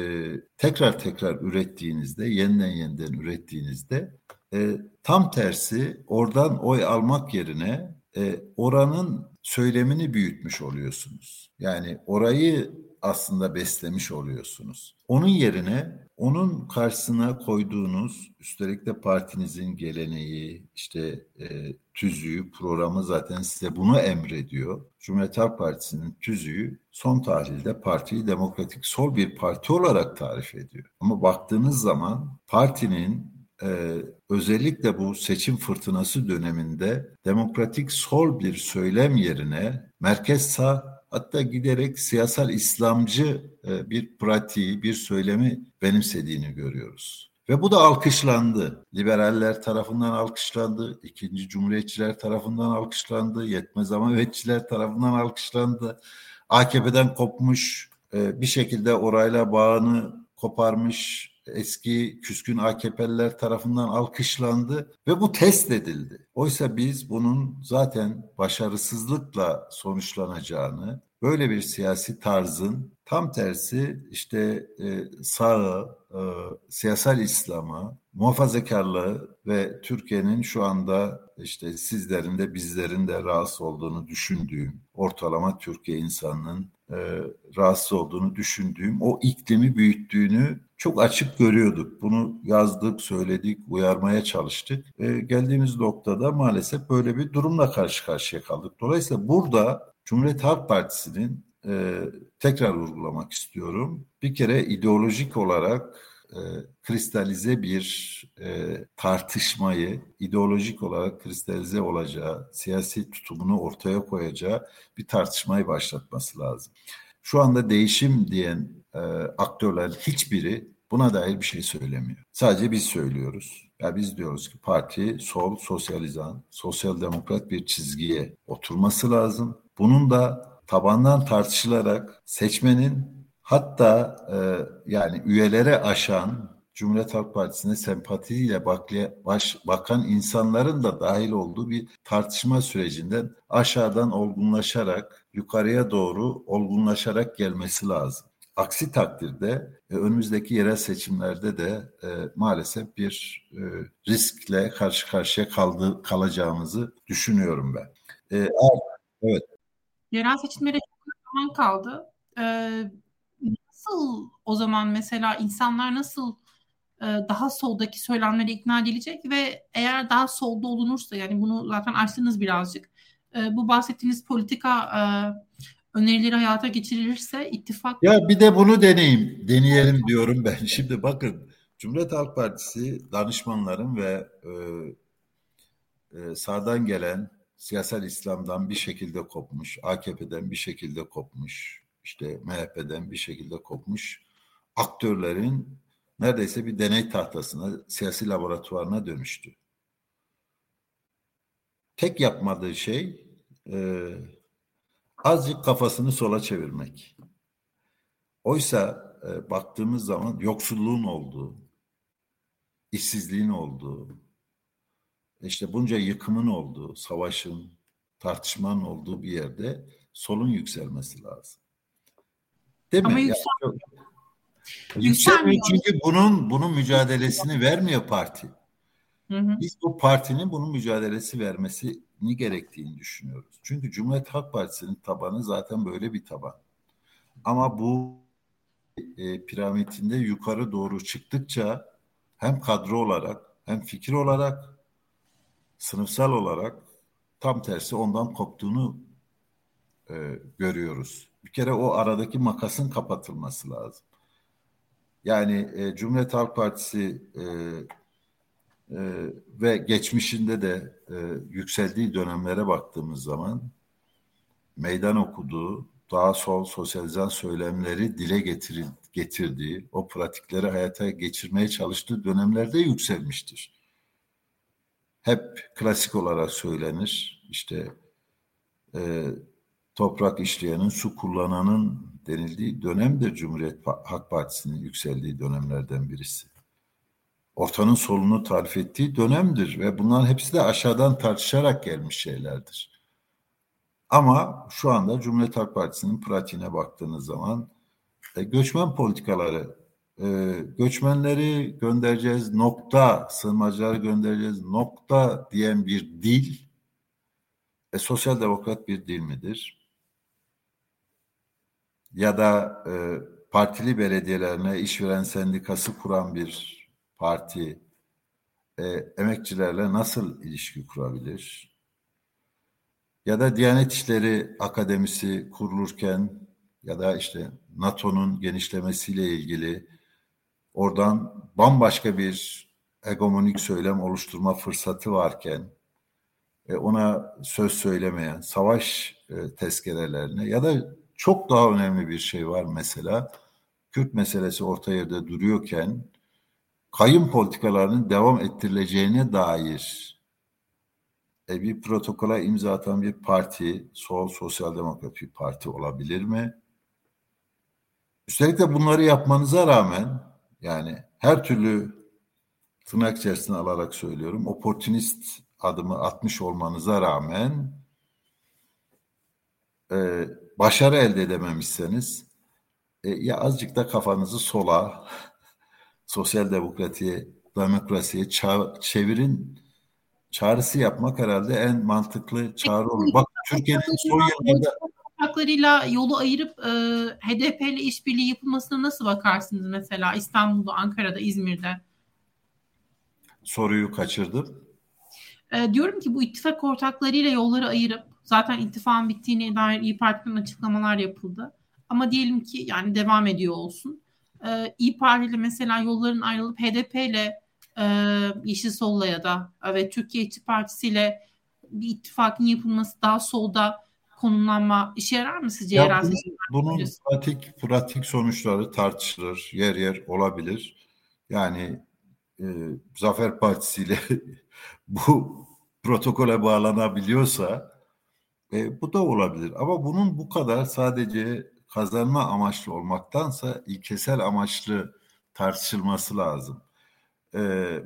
tekrar tekrar ürettiğinizde, yeniden yeniden ürettiğinizde e, tam tersi oradan oy almak yerine e, oranın söylemini büyütmüş oluyorsunuz. Yani orayı aslında beslemiş oluyorsunuz. Onun yerine onun karşısına koyduğunuz üstelik de partinizin geleneği, işte e, tüzüğü, programı zaten size bunu emrediyor. Cumhuriyet Halk Partisi'nin tüzüğü son tahlilde partiyi demokratik sol bir parti olarak tarif ediyor. Ama baktığınız zaman partinin e, özellikle bu seçim fırtınası döneminde demokratik sol bir söylem yerine merkez sağ hatta giderek siyasal İslamcı e, bir pratiği, bir söylemi benimsediğini görüyoruz. Ve bu da alkışlandı. Liberaller tarafından alkışlandı, ikinci cumhuriyetçiler tarafından alkışlandı, yetmez ama vetçiler tarafından alkışlandı. AKP'den kopmuş, e, bir şekilde orayla bağını koparmış eski küskün AKP'liler tarafından alkışlandı ve bu test edildi. Oysa biz bunun zaten başarısızlıkla sonuçlanacağını, böyle bir siyasi tarzın tam tersi işte e, sağı, e, siyasal İslam'a, muhafazakarlığı ve Türkiye'nin şu anda işte sizlerin de bizlerin de rahatsız olduğunu düşündüğüm, ortalama Türkiye insanının e, rahatsız olduğunu düşündüğüm o iklimi büyüttüğünü çok açık görüyorduk. Bunu yazdık, söyledik, uyarmaya çalıştık. E, geldiğimiz noktada maalesef böyle bir durumla karşı karşıya kaldık. Dolayısıyla burada Cumhuriyet Halk Partisi'nin e, tekrar vurgulamak istiyorum. Bir kere ideolojik olarak e, kristalize bir e, tartışmayı, ideolojik olarak kristalize olacağı, siyasi tutumunu ortaya koyacağı bir tartışmayı başlatması lazım. Şu anda değişim diyen e, aktörler hiçbiri buna dair bir şey söylemiyor. Sadece biz söylüyoruz. Ya biz diyoruz ki parti sol, sosyalizan, sosyal demokrat bir çizgiye oturması lazım. Bunun da tabandan tartışılarak seçmenin hatta e, yani üyelere aşan Cumhuriyet Halk Partisi'ne sempatiyle baş, bakan insanların da dahil olduğu bir tartışma sürecinden aşağıdan olgunlaşarak yukarıya doğru olgunlaşarak gelmesi lazım. Aksi takdirde e, önümüzdeki yerel seçimlerde de e, maalesef bir e, riskle karşı karşıya kaldı, kalacağımızı düşünüyorum ben. E, evet. Yerel seçimlere çok zaman kaldı. Ee, nasıl o zaman mesela insanlar nasıl e, daha soldaki söylemlere ikna edilecek ve eğer daha solda olunursa yani bunu zaten açtınız birazcık. E, bu bahsettiğiniz politika e, önerileri hayata geçirilirse ittifak... Ya bir de bunu deneyim, deneyelim diyorum ben. Şimdi bakın Cumhuriyet Halk Partisi danışmanların ve e, e, sağdan gelen siyasal İslam'dan bir şekilde kopmuş, AKP'den bir şekilde kopmuş, işte MHP'den bir şekilde kopmuş aktörlerin neredeyse bir deney tahtasına, siyasi laboratuvarına dönüştü. Tek yapmadığı şey e, azıcık kafasını sola çevirmek. Oysa e, baktığımız zaman yoksulluğun olduğu, işsizliğin olduğu, işte bunca yıkımın olduğu, savaşın, tartışmanın olduğu bir yerde solun yükselmesi lazım. Değil Ama mi? Yüksel... Yani, yükselmiyor çünkü bunun bunun mücadelesini vermiyor parti. Hı hı. Biz bu partinin bunun mücadelesi vermesini ni gerektiğini düşünüyoruz. Çünkü Cumhuriyet Halk Partisi'nin tabanı zaten böyle bir taban. Ama bu e, piramidinde yukarı doğru çıktıkça hem kadro olarak hem fikir olarak sınıfsal olarak tam tersi ondan koptuğunu e, görüyoruz. Bir kere o aradaki makasın kapatılması lazım. Yani e, Cumhuriyet Halk Partisi e, e, ve geçmişinde de e, yükseldiği dönemlere baktığımız zaman meydan okuduğu daha sol sosyalizan söylemleri dile getirir, getirdiği, o pratikleri hayata geçirmeye çalıştığı dönemlerde yükselmiştir. Hep klasik olarak söylenir. İşte e, toprak işleyenin, su kullananın denildiği dönemdir Cumhuriyet Halk Partisi'nin yükseldiği dönemlerden birisi. Ortanın solunu tarif ettiği dönemdir ve bunların hepsi de aşağıdan tartışarak gelmiş şeylerdir. Ama şu anda Cumhuriyet Halk Partisi'nin pratiğine baktığınız zaman e, göçmen politikaları, e, göçmenleri göndereceğiz nokta, sığınmacıları göndereceğiz nokta diyen bir dil, e, sosyal demokrat bir dil midir? Ya da e, partili belediyelerine işveren sendikası kuran bir parti e, emekçilerle nasıl ilişki kurabilir? Ya da Diyanet İşleri Akademisi kurulurken ya da işte NATO'nun genişlemesiyle ilgili oradan bambaşka bir hegemonik söylem oluşturma fırsatı varken e, ona söz söylemeyen savaş e, tezkerelerine ya da çok daha önemli bir şey var mesela Kürt meselesi orta yerde duruyorken kayın politikalarının devam ettirileceğine dair e, bir protokola imza atan bir parti, sol sosyal demokrat bir parti olabilir mi? Üstelik de bunları yapmanıza rağmen yani her türlü tırnak içerisine alarak söylüyorum, oportunist adımı atmış olmanıza rağmen e, başarı elde edememişseniz e, ya azıcık da kafanızı sola sosyal demokrasiye, demokrasiye ça- çevirin çağrısı yapmak herhalde en mantıklı çağrı olur. Bak Türkiye'nin son yıllarda haklarıyla yolu ayırıp e, HDP ile işbirliği yapılmasına nasıl bakarsınız mesela İstanbul'da, Ankara'da, İzmir'de? Soruyu kaçırdım. E, diyorum ki bu ittifak ortaklarıyla yolları ayırıp zaten ittifakın bittiğine dair İyi Parti'nin açıklamalar yapıldı. Ama diyelim ki yani devam ediyor olsun e, İyi Parti ile mesela yolların ayrılıp HDP ile e, Yeşil Sol'la ya da ve Türkiye İşçi Partisi ile bir ittifakın yapılması daha solda konumlanma işe yarar mı sizce? Ya bunun, bunun pratik, pratik sonuçları tartışılır, yer yer olabilir. Yani e, Zafer Partisi ile bu protokole bağlanabiliyorsa e, bu da olabilir. Ama bunun bu kadar sadece kazanma amaçlı olmaktansa ilkesel amaçlı tartışılması lazım. Ee,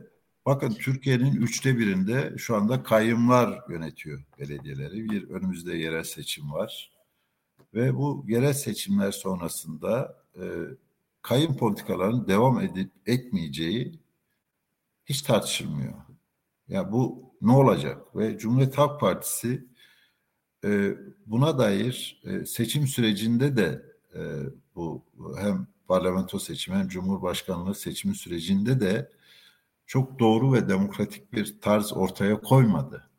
bakın Türkiye'nin üçte birinde şu anda kayyumlar yönetiyor belediyeleri. Bir önümüzde yerel seçim var. Ve bu yerel seçimler sonrasında e, kayyum politikalarının devam edip etmeyeceği hiç tartışılmıyor. Ya bu ne olacak? Ve Cumhuriyet Halk Partisi e, buna dair e, seçim sürecinde de e, bu hem parlamento seçimi hem cumhurbaşkanlığı seçimi sürecinde de çok doğru ve demokratik bir tarz ortaya koymadı.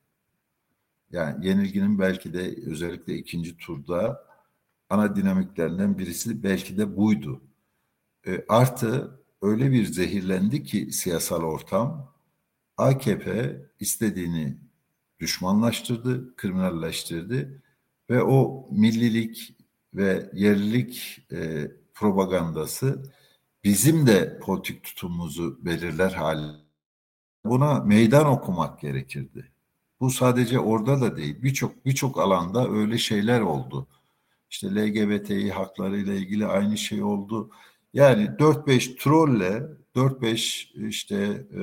Yani yenilginin belki de özellikle ikinci turda ana dinamiklerinden birisi belki de buydu. E, artı öyle bir zehirlendi ki siyasal ortam AKP istediğini düşmanlaştırdı, kriminalleştirdi ve o millilik ve yerlilik e, propagandası bizim de politik tutumumuzu belirler hali. Buna meydan okumak gerekirdi. Bu sadece orada da değil. Birçok birçok alanda öyle şeyler oldu. İşte LGBTİ hakları ile ilgili aynı şey oldu. Yani 4-5 trolle 4-5 işte e,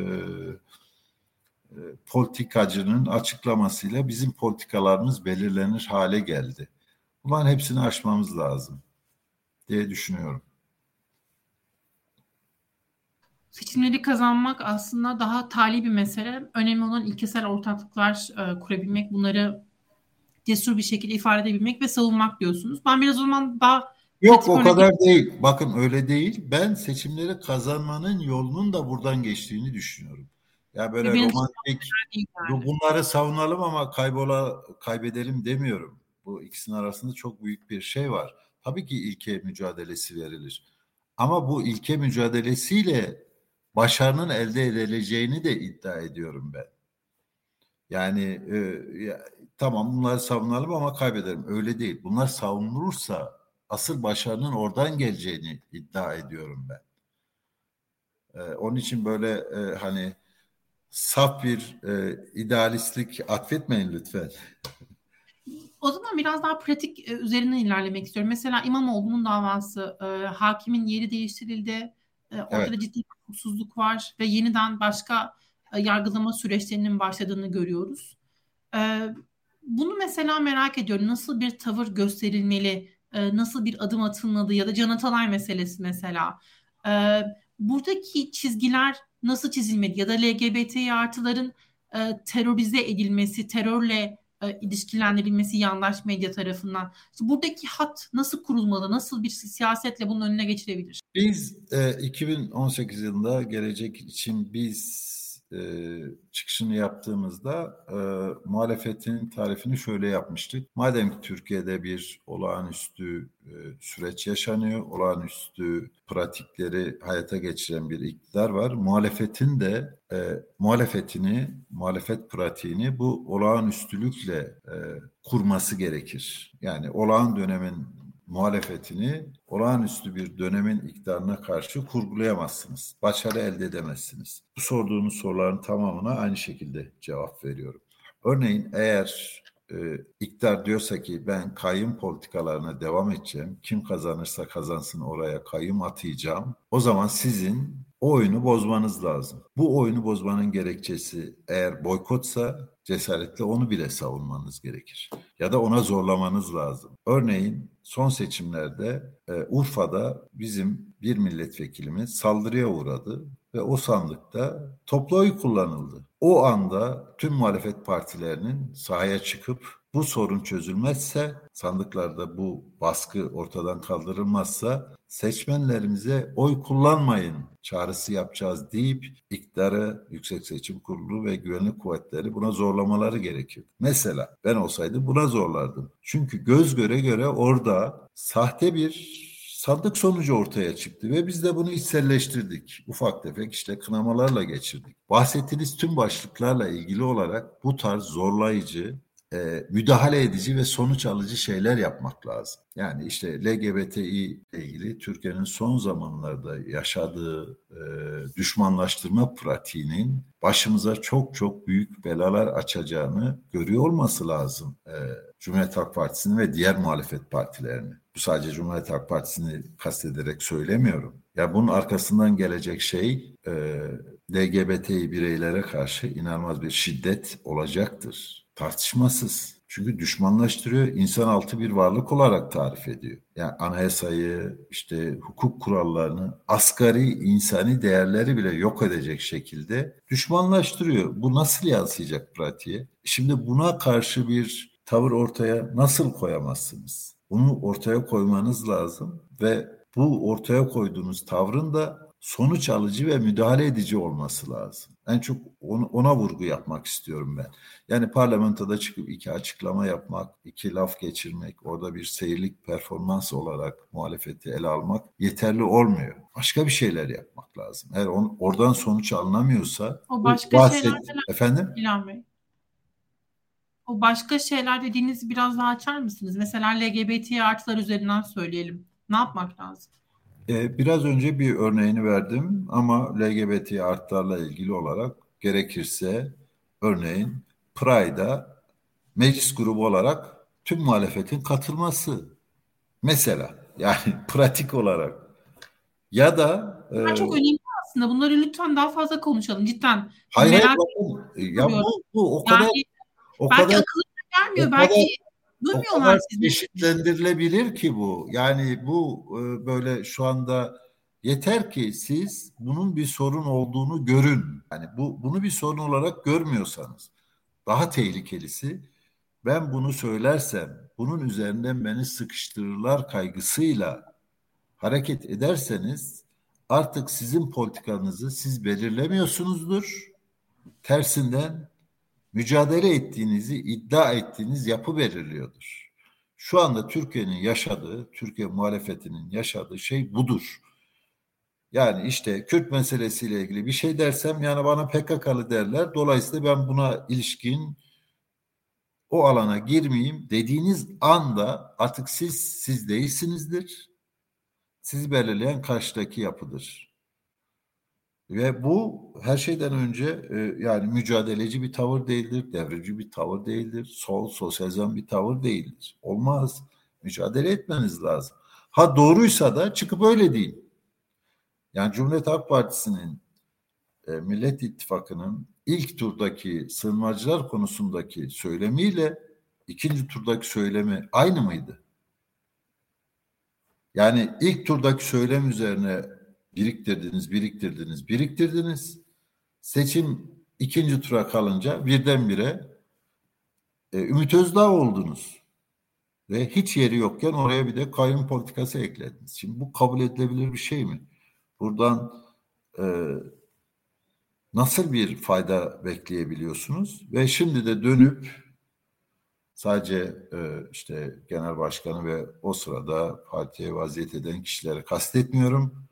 politikacının açıklamasıyla bizim politikalarımız belirlenir hale geldi. Bunların hepsini aşmamız lazım diye düşünüyorum. seçimleri kazanmak aslında daha tali bir mesele. Önemli olan ilkesel ortaklıklar e, kurabilmek, bunları cesur bir şekilde ifade edebilmek ve savunmak diyorsunuz. Ben biraz o zaman daha Yok o kadar örnek... değil. Bakın öyle değil. Ben seçimleri kazanmanın yolunun da buradan geçtiğini düşünüyorum. Ya böyle Benim romantik yani. bunları savunalım ama kaybola kaybedelim demiyorum. Bu ikisinin arasında çok büyük bir şey var. Tabii ki ilke mücadelesi verilir. Ama bu ilke mücadelesiyle başarının elde edileceğini de iddia ediyorum ben. Yani e, ya, tamam bunları savunalım ama kaybedelim. Öyle değil. Bunlar savunulursa asıl başarının oradan geleceğini iddia ediyorum ben. E, onun için böyle e, hani saf bir e, idealistlik atfetmeyin lütfen. O zaman biraz daha pratik e, üzerinden ilerlemek istiyorum. Mesela İmamoğlu'nun davası, e, hakimin yeri değiştirildi. E, orada evet. ciddi bir hukuksuzluk var ve yeniden başka e, yargılama süreçlerinin başladığını görüyoruz. E, bunu mesela merak ediyorum. Nasıl bir tavır gösterilmeli? E, nasıl bir adım atılmalı? Ya da Can Atalay meselesi mesela. E, buradaki çizgiler nasıl çizilmeli? Ya da LGBT artıların e, terörize edilmesi, terörle e, ilişkilendirilmesi yandaş medya tarafından. İşte buradaki hat nasıl kurulmalı? Nasıl bir siyasetle bunun önüne geçirebilir? Biz e, 2018 yılında gelecek için biz e, çıkışını yaptığımızda e, muhalefetin tarifini şöyle yapmıştık. Madem ki Türkiye'de bir olağanüstü e, süreç yaşanıyor, olağanüstü pratikleri hayata geçiren bir iktidar var. Muhalefetin de e, muhalefetini, muhalefet pratiğini bu olağanüstülükle e, kurması gerekir. Yani olağan dönemin muhalefetini olağanüstü bir dönemin iktidarına karşı kurgulayamazsınız. Başarı elde edemezsiniz. Bu sorduğunuz soruların tamamına aynı şekilde cevap veriyorum. Örneğin eğer e, iktidar diyorsa ki ben kayyum politikalarına devam edeceğim, kim kazanırsa kazansın oraya kayyum atayacağım, o zaman sizin o oyunu bozmanız lazım. Bu oyunu bozmanın gerekçesi eğer boykotsa cesaretle onu bile savunmanız gerekir. Ya da ona zorlamanız lazım. Örneğin son seçimlerde e, Urfa'da bizim bir milletvekilimiz saldırıya uğradı ve o sandıkta toplu oy kullanıldı. O anda tüm muhalefet partilerinin sahaya çıkıp bu sorun çözülmezse, sandıklarda bu baskı ortadan kaldırılmazsa seçmenlerimize oy kullanmayın çağrısı yapacağız deyip iktidarı Yüksek Seçim Kurulu ve güvenlik kuvvetleri buna zorlamaları gerekir. Mesela ben olsaydım buna zorlardım. Çünkü göz göre göre orada sahte bir sandık sonucu ortaya çıktı ve biz de bunu içselleştirdik. Ufak tefek işte kınamalarla geçirdik. Bahsettiğiniz tüm başlıklarla ilgili olarak bu tarz zorlayıcı, e, müdahale edici ve sonuç alıcı şeyler yapmak lazım. Yani işte LGBTİ ile ilgili Türkiye'nin son zamanlarda yaşadığı e, düşmanlaştırma pratiğinin başımıza çok çok büyük belalar açacağını görüyor olması lazım e, Cumhuriyet Halk Partisi'nin ve diğer muhalefet partilerinin. Bu sadece Cumhuriyet Halk Partisi'ni kastederek söylemiyorum. Ya bunun arkasından gelecek şey e, LGBTİ bireylere karşı inanılmaz bir şiddet olacaktır Tartışmasız. Çünkü düşmanlaştırıyor, insan altı bir varlık olarak tarif ediyor. Yani anayasayı, işte hukuk kurallarını, asgari insani değerleri bile yok edecek şekilde düşmanlaştırıyor. Bu nasıl yansıyacak pratiğe? Şimdi buna karşı bir tavır ortaya nasıl koyamazsınız? Bunu ortaya koymanız lazım ve bu ortaya koyduğunuz tavrın da sonuç alıcı ve müdahale edici olması lazım. En çok onu, ona vurgu yapmak istiyorum ben. Yani parlamentoda çıkıp iki açıklama yapmak, iki laf geçirmek, orada bir seyirlik performans olarak muhalefeti ele almak yeterli olmuyor. Başka bir şeyler yapmak lazım. Eğer on, oradan sonuç alınamıyorsa o başka bahset, şeyler efendim? İlhan Bey. O başka şeyler dediğinizi biraz daha açar mısınız? Mesela LGBT artılar üzerinden söyleyelim. Ne yapmak lazım? Ee, biraz önce bir örneğini verdim ama LGBT artlarla ilgili olarak gerekirse örneğin Pride'a meclis grubu olarak tüm muhalefetin katılması mesela yani pratik olarak. Ya da e, çok önemli aslında. Bunları lütfen daha fazla konuşalım. Cidden. Hayır, hayır bakın, ya bu, bu o kadar yani, o belki kadar gelmiyor o belki kadar, o kadar. Çeşitlendirilebilir ki bu. Yani bu e, böyle şu anda Yeter ki siz bunun bir sorun olduğunu görün. Yani bu bunu bir sorun olarak görmüyorsanız daha tehlikelisi ben bunu söylersem bunun üzerinden beni sıkıştırırlar kaygısıyla hareket ederseniz artık sizin politikanızı siz belirlemiyorsunuzdur. Tersinden mücadele ettiğinizi iddia ettiğiniz yapı belirliyordur. Şu anda Türkiye'nin yaşadığı, Türkiye muhalefetinin yaşadığı şey budur. Yani işte Kürt meselesiyle ilgili bir şey dersem yani bana PKK'lı derler. Dolayısıyla ben buna ilişkin o alana girmeyeyim dediğiniz anda artık siz siz değilsinizdir. Sizi belirleyen karşıdaki yapıdır. Ve bu her şeyden önce e, yani mücadeleci bir tavır değildir, devrimci bir tavır değildir, sol, sosyalizm bir tavır değildir. Olmaz. Mücadele etmeniz lazım. Ha doğruysa da çıkıp öyle deyin. Yani Cumhuriyet Halk Partisi'nin e, Millet İttifakı'nın ilk turdaki sığınmacılar konusundaki söylemiyle ikinci turdaki söylemi aynı mıydı? Yani ilk turdaki söylem üzerine biriktirdiniz, biriktirdiniz, biriktirdiniz. Seçim ikinci tura kalınca birdenbire e, Ümit Özdağ oldunuz. Ve hiç yeri yokken oraya bir de kayyum politikası eklediniz. Şimdi bu kabul edilebilir bir şey mi? Buradan e, nasıl bir fayda bekleyebiliyorsunuz? Ve şimdi de dönüp sadece e, işte genel başkanı ve o sırada partiye vaziyet eden kişileri kastetmiyorum.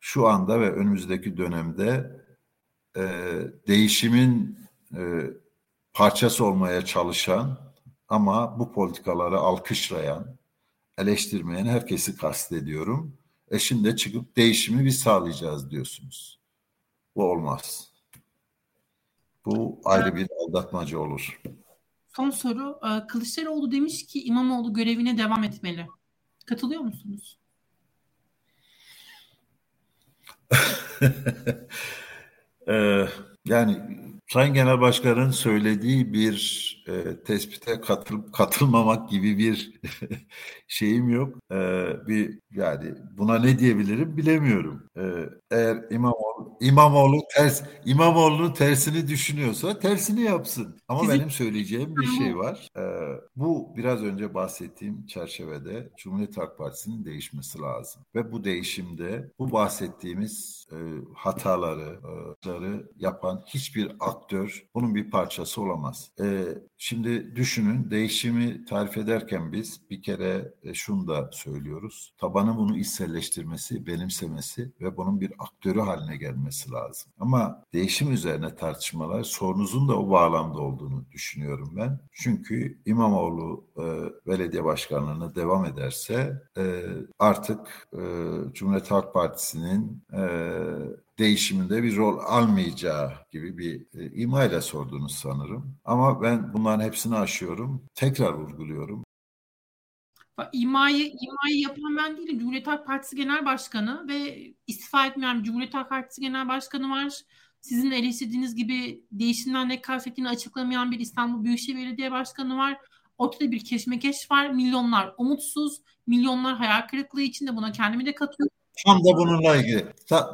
Şu anda ve önümüzdeki dönemde e, değişimin e, parçası olmaya çalışan ama bu politikaları alkışlayan, eleştirmeyen herkesi kastediyorum. E şimdi çıkıp değişimi biz sağlayacağız diyorsunuz. Bu olmaz. Bu ayrı bir aldatmaca olur. Son soru. E, Kılıçdaroğlu demiş ki İmamoğlu görevine devam etmeli. Katılıyor musunuz? ee, yani Sayın Genel Başkan'ın söylediği bir e, tespite katılıp katılmamak gibi bir şeyim yok. E, bir yani buna ne diyebilirim bilemiyorum. E, eğer İmamoğlu İmamoğlu ters İmamoğlu'nun tersini düşünüyorsa tersini yapsın. Ama Sizin... benim söyleyeceğim bir şey var. E, bu biraz önce bahsettiğim çerçevede Cumhuriyet Halk Partisi'nin değişmesi lazım. Ve bu değişimde bu bahsettiğimiz e, hataları e, yapan hiçbir aktör bunun bir parçası olamaz. E, Şimdi düşünün değişimi tarif ederken biz bir kere e, şunu da söylüyoruz. Tabanın bunu içselleştirmesi, benimsemesi ve bunun bir aktörü haline gelmesi lazım. Ama değişim üzerine tartışmalar sorunuzun da o bağlamda olduğunu düşünüyorum ben. Çünkü İmamoğlu e, belediye başkanlığına devam ederse e, artık e, Cumhuriyet Halk Partisi'nin e, değişiminde bir rol almayacağı gibi bir e, imayla sordunuz sanırım. Ama ben bunların hepsini aşıyorum. Tekrar vurguluyorum. İmayı, imayı yapan ben değilim. Cumhuriyet Halk Partisi Genel Başkanı ve istifa etmeyen Cumhuriyet Halk Partisi Genel Başkanı var. Sizin eleştirdiğiniz gibi değişimden ne kastettiğini açıklamayan bir İstanbul Büyükşehir Belediye Başkanı var. Ortada bir keşmekeş var. Milyonlar umutsuz, milyonlar hayal kırıklığı içinde buna kendimi de katıyorum. Tam da bununla ilgili.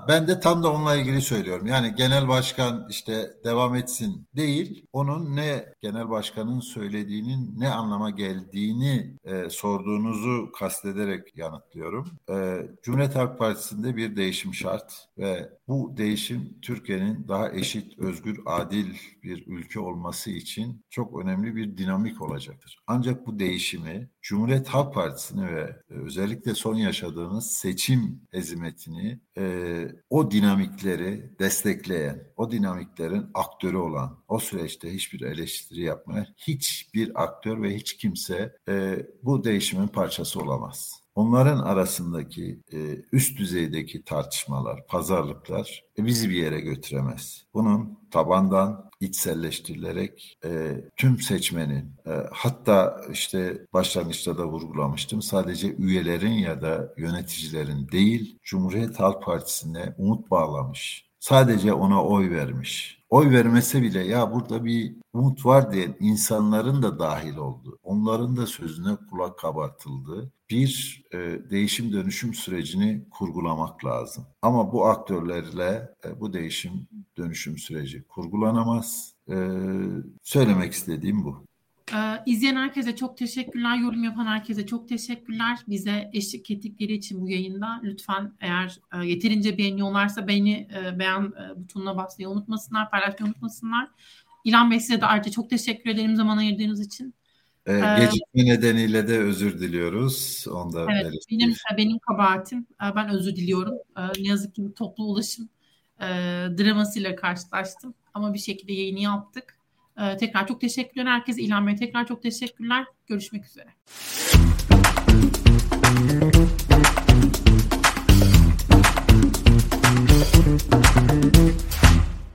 Ben de tam da onunla ilgili söylüyorum. Yani genel başkan işte devam etsin değil, onun ne genel başkanın söylediğinin ne anlama geldiğini e, sorduğunuzu kastederek yanıtlıyorum. E, Cumhuriyet Halk Partisi'nde bir değişim şart ve bu değişim Türkiye'nin daha eşit, özgür, adil bir ülke olması için çok önemli bir dinamik olacaktır. Ancak bu değişimi Cumhuriyet Halk Partisi'ni ve özellikle son yaşadığınız seçim ezimetini e, o dinamikleri destekleyen, o dinamiklerin aktörü olan, o süreçte hiçbir eleştiri yapmayan hiçbir aktör ve hiç kimse e, bu değişimin parçası olamaz. Onların arasındaki e, üst düzeydeki tartışmalar, pazarlıklar e, bizi bir yere götüremez. Bunun tabandan içselleştirilerek e, tüm seçmenin e, hatta işte başlangıçta da vurgulamıştım sadece üyelerin ya da yöneticilerin değil Cumhuriyet Halk Partisi'ne umut bağlamış sadece ona oy vermiş oy vermese bile ya burada bir umut var diyen insanların da dahil oldu. Onların da sözüne kulak kabartıldı. Bir e, değişim dönüşüm sürecini kurgulamak lazım. Ama bu aktörlerle e, bu değişim dönüşüm süreci kurgulanamaz. E, söylemek istediğim bu. Ee, izleyen herkese çok teşekkürler. Yorum yapan herkese çok teşekkürler. Bize eşlik ettikleri için bu yayında. Lütfen eğer e, yeterince beğeniyorlarsa beğeni e, beğen e, butonuna basmayı unutmasınlar, paylaşmayı unutmasınlar. İlhan Bey size de ayrıca çok teşekkür ederim zaman ayırdığınız için. Ee, gecikme ee, nedeniyle de özür diliyoruz. Onda evet, benim benim kabahatim. Ee, ben özür diliyorum. Ee, ne yazık ki toplu ulaşım e, dramasıyla karşılaştım. Ama bir şekilde yayını yaptık. Ee, tekrar çok teşekkürler herkese. İlhan Bey tekrar çok teşekkürler. Görüşmek üzere. Thank you.